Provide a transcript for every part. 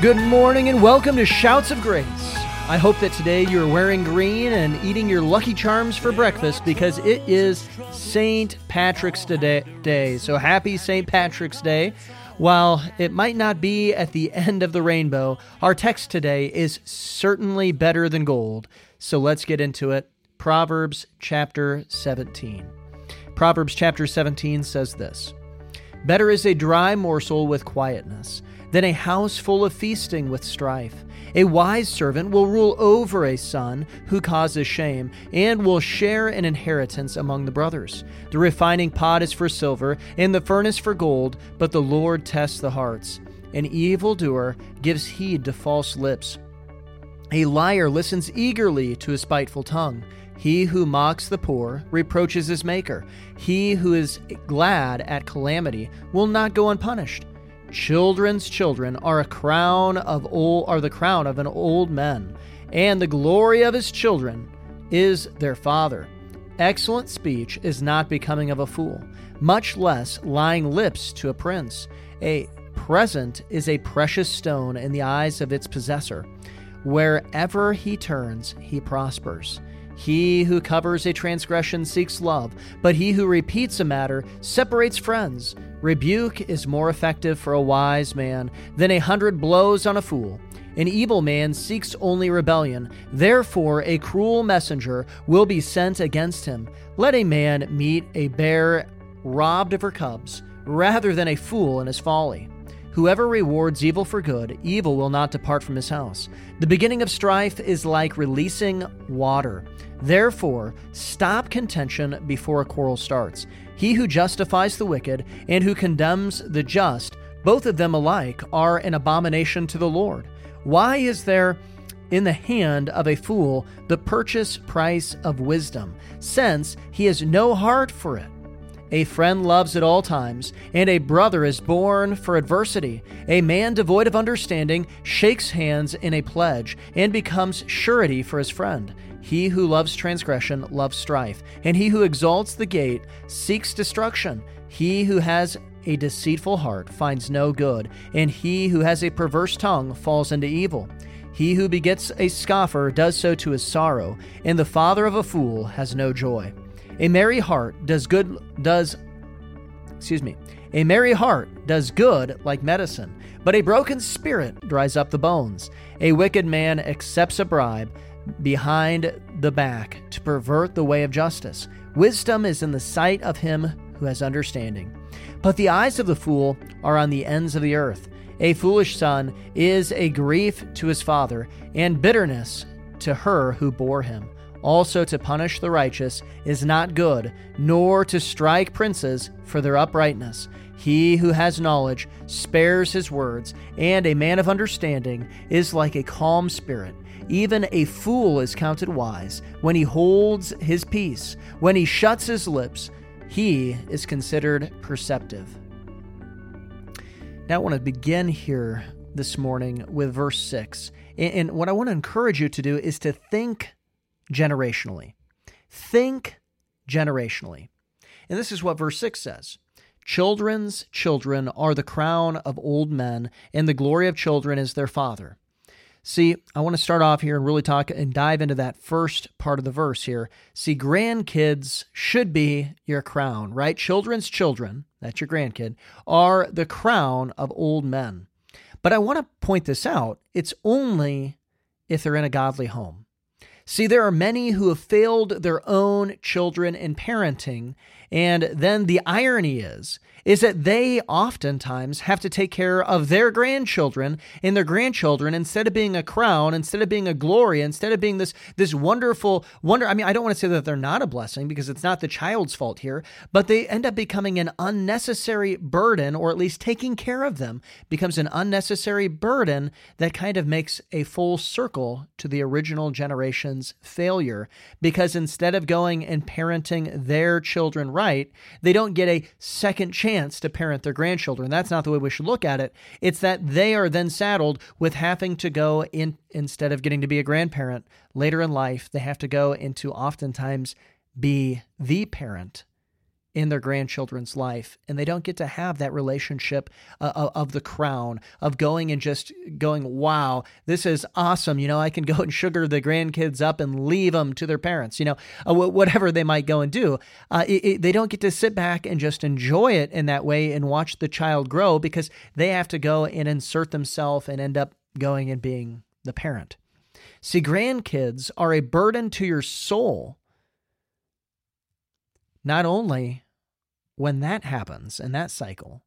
Good morning and welcome to Shouts of Grace. I hope that today you're wearing green and eating your Lucky Charms for breakfast because it is St. Patrick's Day. So happy St. Patrick's Day. While it might not be at the end of the rainbow, our text today is certainly better than gold. So let's get into it. Proverbs chapter 17. Proverbs chapter 17 says this Better is a dry morsel with quietness than a house full of feasting with strife. A wise servant will rule over a son who causes shame, and will share an inheritance among the brothers. The refining pot is for silver, and the furnace for gold, but the Lord tests the hearts. An evildoer gives heed to false lips. A liar listens eagerly to a spiteful tongue. He who mocks the poor reproaches his maker. He who is glad at calamity will not go unpunished. Children's children are a crown of old are the crown of an old man, and the glory of his children is their father. Excellent speech is not becoming of a fool, much less lying lips to a prince. A present is a precious stone in the eyes of its possessor. Wherever he turns, he prospers. He who covers a transgression seeks love, but he who repeats a matter separates friends. Rebuke is more effective for a wise man than a hundred blows on a fool. An evil man seeks only rebellion. Therefore, a cruel messenger will be sent against him. Let a man meet a bear robbed of her cubs, rather than a fool in his folly. Whoever rewards evil for good, evil will not depart from his house. The beginning of strife is like releasing water. Therefore, stop contention before a quarrel starts. He who justifies the wicked and who condemns the just, both of them alike, are an abomination to the Lord. Why is there in the hand of a fool the purchase price of wisdom, since he has no heart for it? A friend loves at all times, and a brother is born for adversity. A man devoid of understanding shakes hands in a pledge and becomes surety for his friend. He who loves transgression loves strife, and he who exalts the gate seeks destruction. He who has a deceitful heart finds no good, and he who has a perverse tongue falls into evil. He who begets a scoffer does so to his sorrow, and the father of a fool has no joy. A merry heart does good does excuse me. A merry heart does good like medicine, but a broken spirit dries up the bones. A wicked man accepts a bribe behind the back to pervert the way of justice. Wisdom is in the sight of him who has understanding. But the eyes of the fool are on the ends of the earth. A foolish son is a grief to his father, and bitterness to her who bore him. Also, to punish the righteous is not good, nor to strike princes for their uprightness. He who has knowledge spares his words, and a man of understanding is like a calm spirit. Even a fool is counted wise when he holds his peace. When he shuts his lips, he is considered perceptive. Now, I want to begin here this morning with verse 6. And what I want to encourage you to do is to think generationally. Think generationally. And this is what verse 6 says Children's children are the crown of old men, and the glory of children is their father. See, I want to start off here and really talk and dive into that first part of the verse here. See, grandkids should be your crown, right? Children's children, that's your grandkid, are the crown of old men. But I want to point this out it's only if they're in a godly home. See, there are many who have failed their own children in parenting, and then the irony is is that they oftentimes have to take care of their grandchildren and their grandchildren instead of being a crown, instead of being a glory, instead of being this this wonderful wonder. I mean, I don't want to say that they're not a blessing because it's not the child's fault here, but they end up becoming an unnecessary burden, or at least taking care of them becomes an unnecessary burden that kind of makes a full circle to the original generation's failure. Because instead of going and parenting their children right, they don't get a second chance chance to parent their grandchildren. That's not the way we should look at it. It's that they are then saddled with having to go in instead of getting to be a grandparent later in life, they have to go into oftentimes be the parent in their grandchildren's life and they don't get to have that relationship uh, of the crown of going and just going wow this is awesome. You know i can go and sugar the grandkids up and leave them to their parents you know uh, whatever they might go and do. Uh, it, it, they don't get to sit back and just enjoy it in that way and watch the child grow because they have to go and insert themselves and end up going and being the parent. See grandkids are a burden to your soul not only when that happens in that cycle,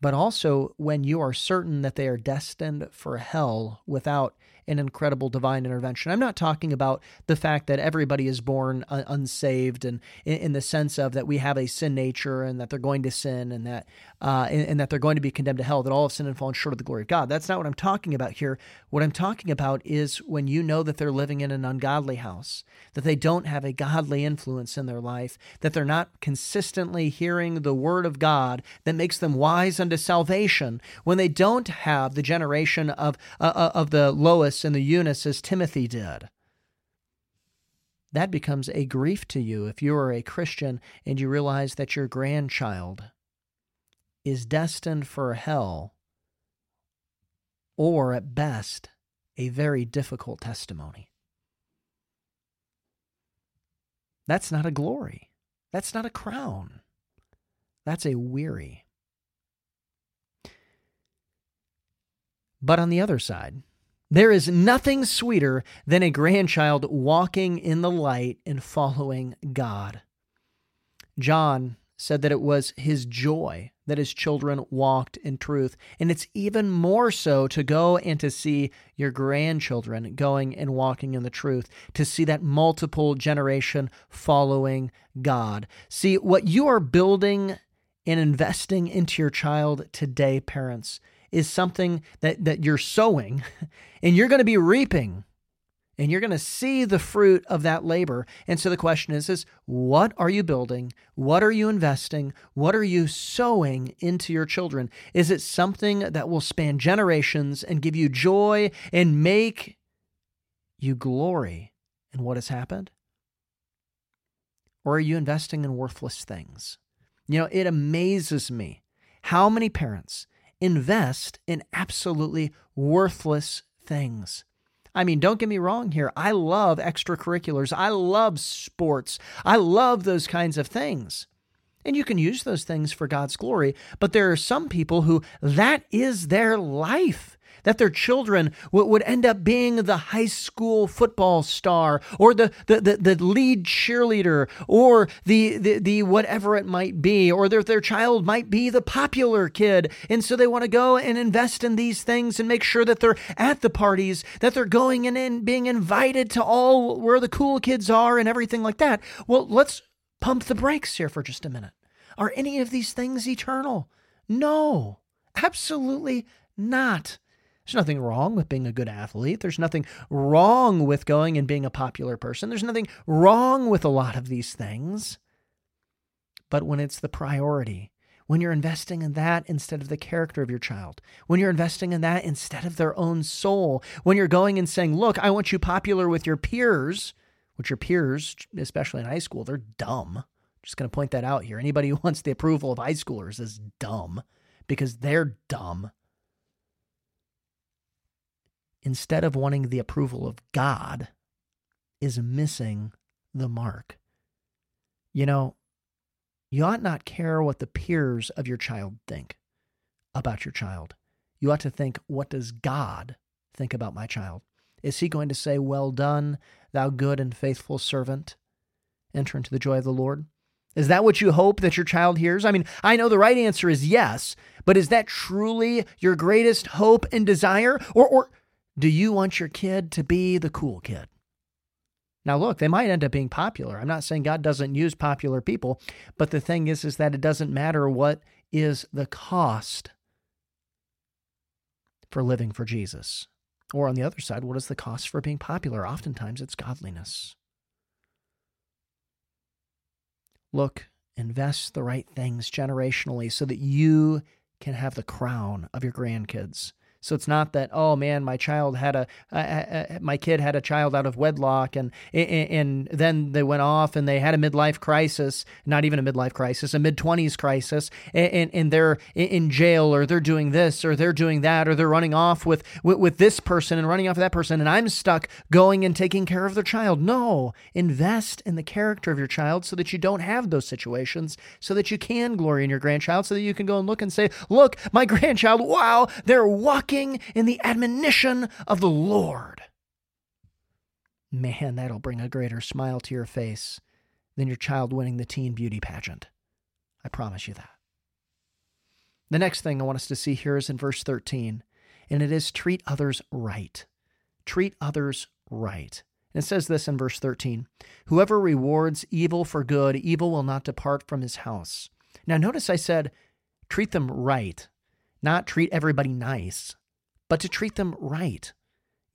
but also when you are certain that they are destined for hell without an incredible divine intervention. I'm not talking about the fact that everybody is born unsaved and in, in, the sense of that we have a sin nature and that they're going to sin and that uh, and, and, that they're going to be condemned to hell, that all have sinned and fallen short of the glory of God. That's not what I'm talking about here. What I'm talking about is when you know that they're living in an ungodly house, that they don't have a godly influence in their life, that they're not consistently hearing the word of God that makes them wise unto salvation, when they don't have the generation of uh, uh of the Lois and the Eunice as Timothy did that becomes a grief to you if you are a Christian and you realize that your grandchild is destined for hell, or at best, a very difficult testimony. That's not a glory. That's not a crown. That's a weary. But on the other side, there is nothing sweeter than a grandchild walking in the light and following God. John said that it was his joy that his children walked in truth. And it's even more so to go and to see your grandchildren going and walking in the truth, to see that multiple generation following God. See, what you are building and investing into your child today, parents, is something that, that you're sowing and you're going to be reaping and you're going to see the fruit of that labor. And so the question is is what are you building? What are you investing? What are you sowing into your children? Is it something that will span generations and give you joy and make you glory in what has happened? Or are you investing in worthless things? You know, it amazes me how many parents invest in absolutely worthless things. I mean, don't get me wrong here. I love extracurriculars. I love sports. I love those kinds of things. And you can use those things for God's glory. But there are some people who that is their life that their children would end up being the high school football star or the, the, the, the lead cheerleader or the, the, the whatever it might be, or their, their child might be the popular kid. And so they want to go and invest in these things and make sure that they're at the parties, that they're going and in, being invited to all where the cool kids are and everything like that. Well, let's pump the brakes here for just a minute. Are any of these things eternal? No, absolutely not. There's nothing wrong with being a good athlete. There's nothing wrong with going and being a popular person. There's nothing wrong with a lot of these things. But when it's the priority, when you're investing in that instead of the character of your child, when you're investing in that instead of their own soul, when you're going and saying, Look, I want you popular with your peers, which your peers, especially in high school, they're dumb. just going to point that out here. Anybody who wants the approval of high schoolers is dumb because they're dumb instead of wanting the approval of God, is missing the mark. You know, you ought not care what the peers of your child think about your child. You ought to think, what does God think about my child? Is he going to say, Well done, thou good and faithful servant? Enter into the joy of the Lord? Is that what you hope that your child hears? I mean, I know the right answer is yes, but is that truly your greatest hope and desire? Or, or do you want your kid to be the cool kid? Now look, they might end up being popular. I'm not saying God doesn't use popular people, but the thing is is that it doesn't matter what is the cost for living for Jesus. Or on the other side, what is the cost for being popular? Oftentimes it's godliness. Look, invest the right things generationally so that you can have the crown of your grandkids So it's not that oh man, my child had a uh, uh, my kid had a child out of wedlock, and and then they went off and they had a midlife crisis, not even a midlife crisis, a mid twenties crisis, and, and they're in jail or they're doing this or they're doing that or they're running off with, with with this person and running off with that person, and I'm stuck going and taking care of their child. No, invest in the character of your child so that you don't have those situations, so that you can glory in your grandchild, so that you can go and look and say, look, my grandchild, wow, they're walking walking in the admonition of the Lord. Man, that'll bring a greater smile to your face than your child winning the teen beauty pageant. I promise you that. The next thing I want us to see here is in verse 13, and it is treat others right. Treat others right. And it says this in verse 13 Whoever rewards evil for good, evil will not depart from his house. Now, notice I said treat them right, not treat everybody nice but to treat them right.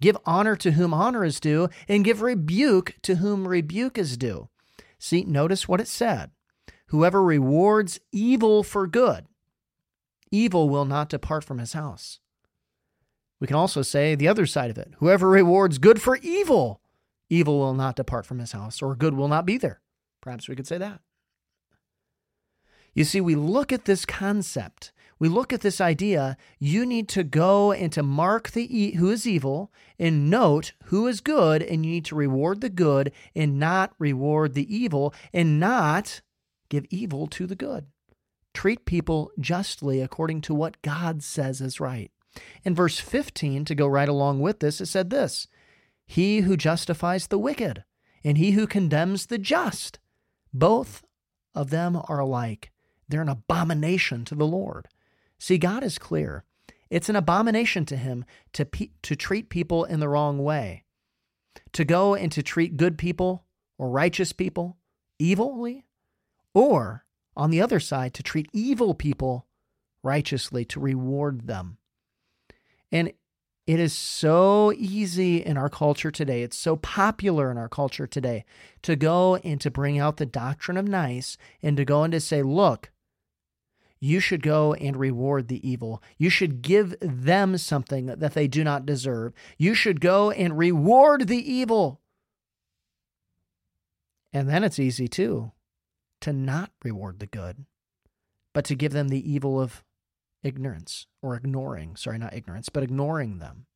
Give honor to whom honor is due, and give rebuke to whom rebuke is due. See, notice what it said Whoever rewards evil for good, evil will not depart from his house. We can also say the other side of it whoever rewards good for evil, evil will not depart from his house, or good will not be there. Perhaps we could say that. You see, we look at this concept we look at this idea you need to go and to mark the e- who is evil and note who is good and you need to reward the good and not reward the evil and not give evil to the good. Treat people justly according to what god says is right. In verse 15 to go right along with this it said this he who justifies the wicked and he who condemns the just both of them are alike. They're an abomination to the lord See, God is clear. It's an abomination to him to, pe- to treat people in the wrong way, to go and to treat good people or righteous people evilly, or on the other side, to treat evil people righteously, to reward them. And it is so easy in our culture today, it's so popular in our culture today to go and to bring out the doctrine of nice and to go and to say, look, you should go and reward the evil. You should give them something that they do not deserve. You should go and reward the evil. And then it's easy too to not reward the good, but to give them the evil of ignorance or ignoring. Sorry, not ignorance, but ignoring them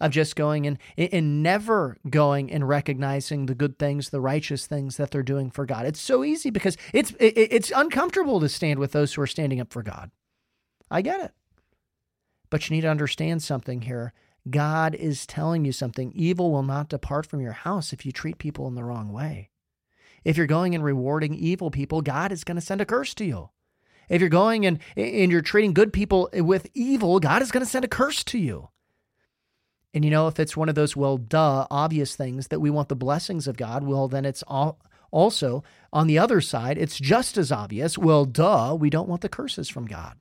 of just going and, and never going and recognizing the good things, the righteous things that they're doing for God. It's so easy because it's it, it's uncomfortable to stand with those who are standing up for God. I get it. But you need to understand something here. God is telling you something. Evil will not depart from your house if you treat people in the wrong way. If you're going and rewarding evil people, God is going to send a curse to you. If you're going and, and you're treating good people with evil, God is going to send a curse to you. And you know, if it's one of those, well, duh, obvious things that we want the blessings of God, well, then it's all, also on the other side, it's just as obvious, well, duh, we don't want the curses from God.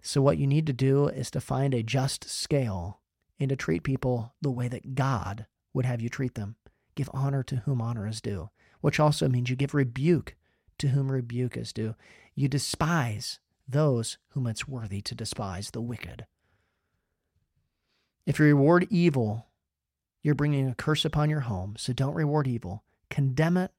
So, what you need to do is to find a just scale and to treat people the way that God would have you treat them. Give honor to whom honor is due, which also means you give rebuke to whom rebuke is due. You despise those whom it's worthy to despise, the wicked. If you reward evil, you're bringing a curse upon your home. So don't reward evil. Condemn it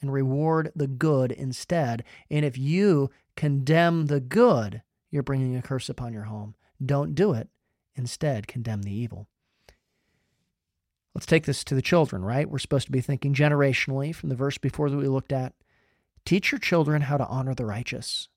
and reward the good instead. And if you condemn the good, you're bringing a curse upon your home. Don't do it. Instead, condemn the evil. Let's take this to the children, right? We're supposed to be thinking generationally from the verse before that we looked at. Teach your children how to honor the righteous.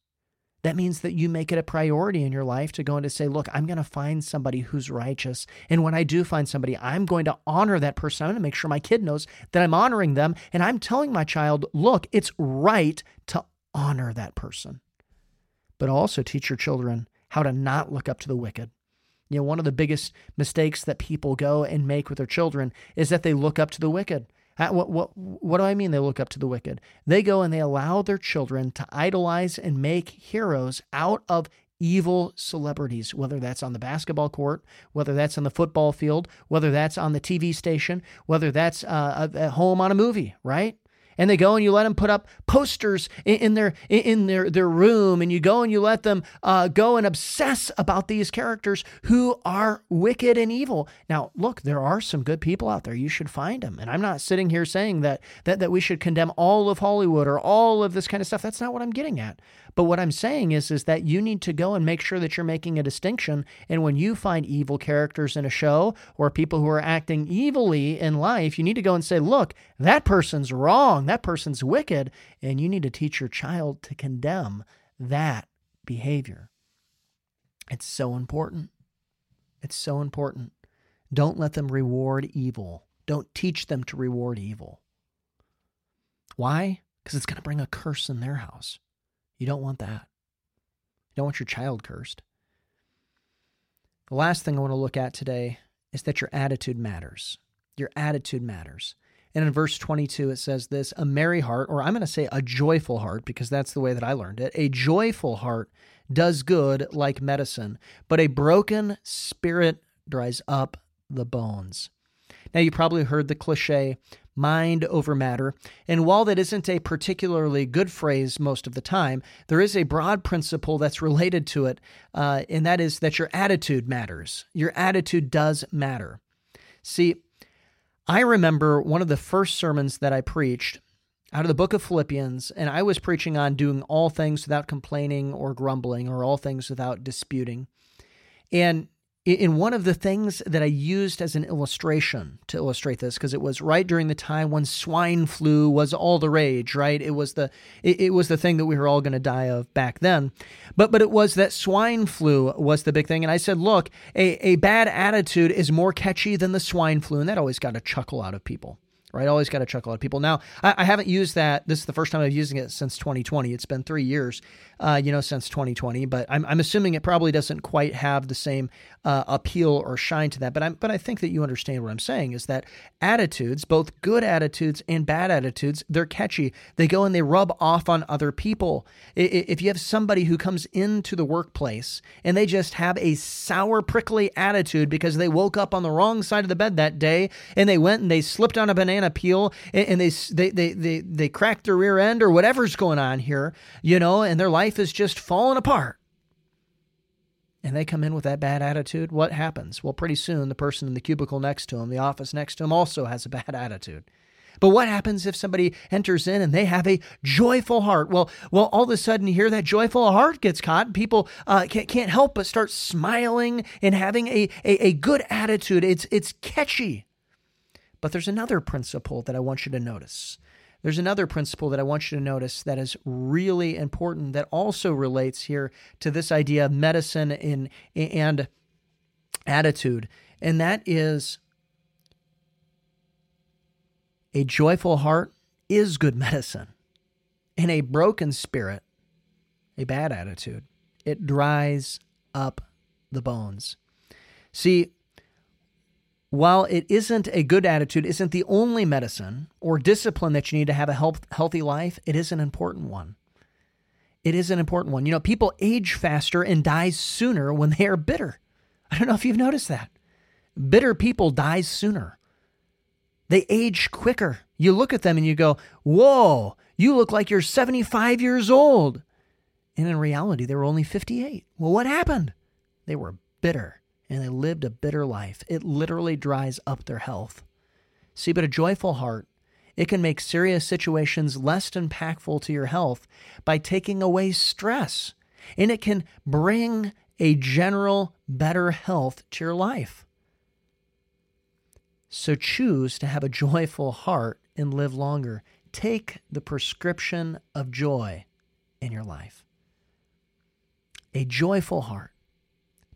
That means that you make it a priority in your life to go and to say, look, I'm going to find somebody who's righteous. And when I do find somebody, I'm going to honor that person. I'm going to make sure my kid knows that I'm honoring them. And I'm telling my child, look, it's right to honor that person. But also teach your children how to not look up to the wicked. You know, one of the biggest mistakes that people go and make with their children is that they look up to the wicked. What, what, what do I mean they look up to the wicked? They go and they allow their children to idolize and make heroes out of evil celebrities, whether that's on the basketball court, whether that's on the football field, whether that's on the TV station, whether that's uh, at home on a movie, right? And they go and you let them put up posters in, their in their their room and you go and you let them uh, go and obsess about these characters who are wicked and evil. Now look there are some good people out there. You should find them. And i'm not sitting here saying that that that we should condemn all of hollywood or all of this kind of stuff. That's not what i'm getting at. But what i'm saying is is that you need to go and make sure that you're making a distinction. And when you find evil characters in a show or people who are acting evilly in life you need to go and say look that person's wrong that person's wicked, and you need to teach your child to condemn that behavior. It's so important. It's so important. Don't let them reward evil. Don't teach them to reward evil. Why? Because it's going to bring a curse in their house. You don't want that. You don't want your child cursed. The last thing I want to look at today is that your attitude matters. Your attitude matters. And in verse 22, it says this a merry heart, or I'm going to say a joyful heart, because that's the way that I learned it. A joyful heart does good like medicine, but a broken spirit dries up the bones. Now, you probably heard the cliche mind over matter. And while that isn't a particularly good phrase most of the time, there is a broad principle that's related to it, uh, and that is that your attitude matters. Your attitude does matter. See, I remember one of the first sermons that I preached out of the book of Philippians, and I was preaching on doing all things without complaining or grumbling, or all things without disputing. And in one of the things that I used as an illustration to illustrate this, because it was right during the time when swine flu was all the rage, right? It was the it, it was the thing that we were all going to die of back then. But but it was that swine flu was the big thing. And I said, look, a, a bad attitude is more catchy than the swine flu, and that always got a chuckle out of people right? Always got to chuckle at people. Now, I, I, haven't used that. This is the first time I'm using it since 2020. It's been three years, uh, you know, since 2020. But I'm, I'm assuming it probably doesn't quite have the same uh, appeal or shine to that. But I'm, but I think that you understand what I'm saying is that attitudes, both good attitudes and bad attitudes, they're catchy. They go and they rub off on other people. If you have somebody who comes into the workplace and they just have a sour, prickly attitude because they woke up on the wrong side of the bed that day and they went and they slipped on a banana peel and, they, they, they, they, they crack their rear end or whatever's going on here, you know, and their life is just falling apart. And they come in with that bad attitude, what happens? Well, pretty soon the person in the cubicle next to him, the office next to him, also has a bad attitude. But what happens if somebody enters in and they have a joyful heart? Well, well, all of a sudden here that joyful heart gets caught. People uh, can't, can't help but start smiling and having a, a, a good attitude. It's it's catchy. But there's another principle that I want you to notice. There's another principle that I want you to notice that is really important that also relates here to this idea of medicine in, and attitude, and that is a joyful heart is good medicine, and a broken spirit, a bad attitude, it dries up the bones. See, while it isn't a good attitude, isn't the only medicine or discipline that you need to have a health, healthy life, it is an important one. It is an important one. You know, people age faster and die sooner when they are bitter. I don't know if you've noticed that. Bitter people die sooner. They age quicker. You look at them and you go, Whoa, you look like you're 75 years old. And in reality, they were only 58. Well, what happened? They were bitter and they lived a bitter life. It literally dries up their health. See, but a joyful heart, it can make serious situations less impactful to your health by taking away stress, and it can bring a general better health to your life. So choose to have a joyful heart and live longer. Take the prescription of joy in your life. A joyful heart.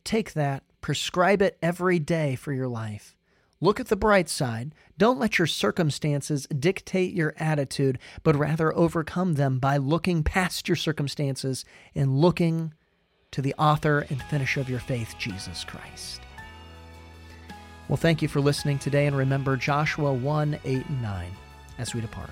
Take that Prescribe it every day for your life. Look at the bright side. Don't let your circumstances dictate your attitude, but rather overcome them by looking past your circumstances and looking to the author and finisher of your faith, Jesus Christ. Well, thank you for listening today, and remember Joshua 1 8 and 9 as we depart.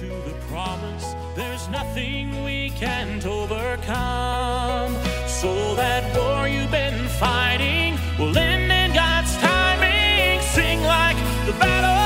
to the promise. There's nothing we can't overcome. So that war you've been fighting will end in God's timing. Sing like the battle's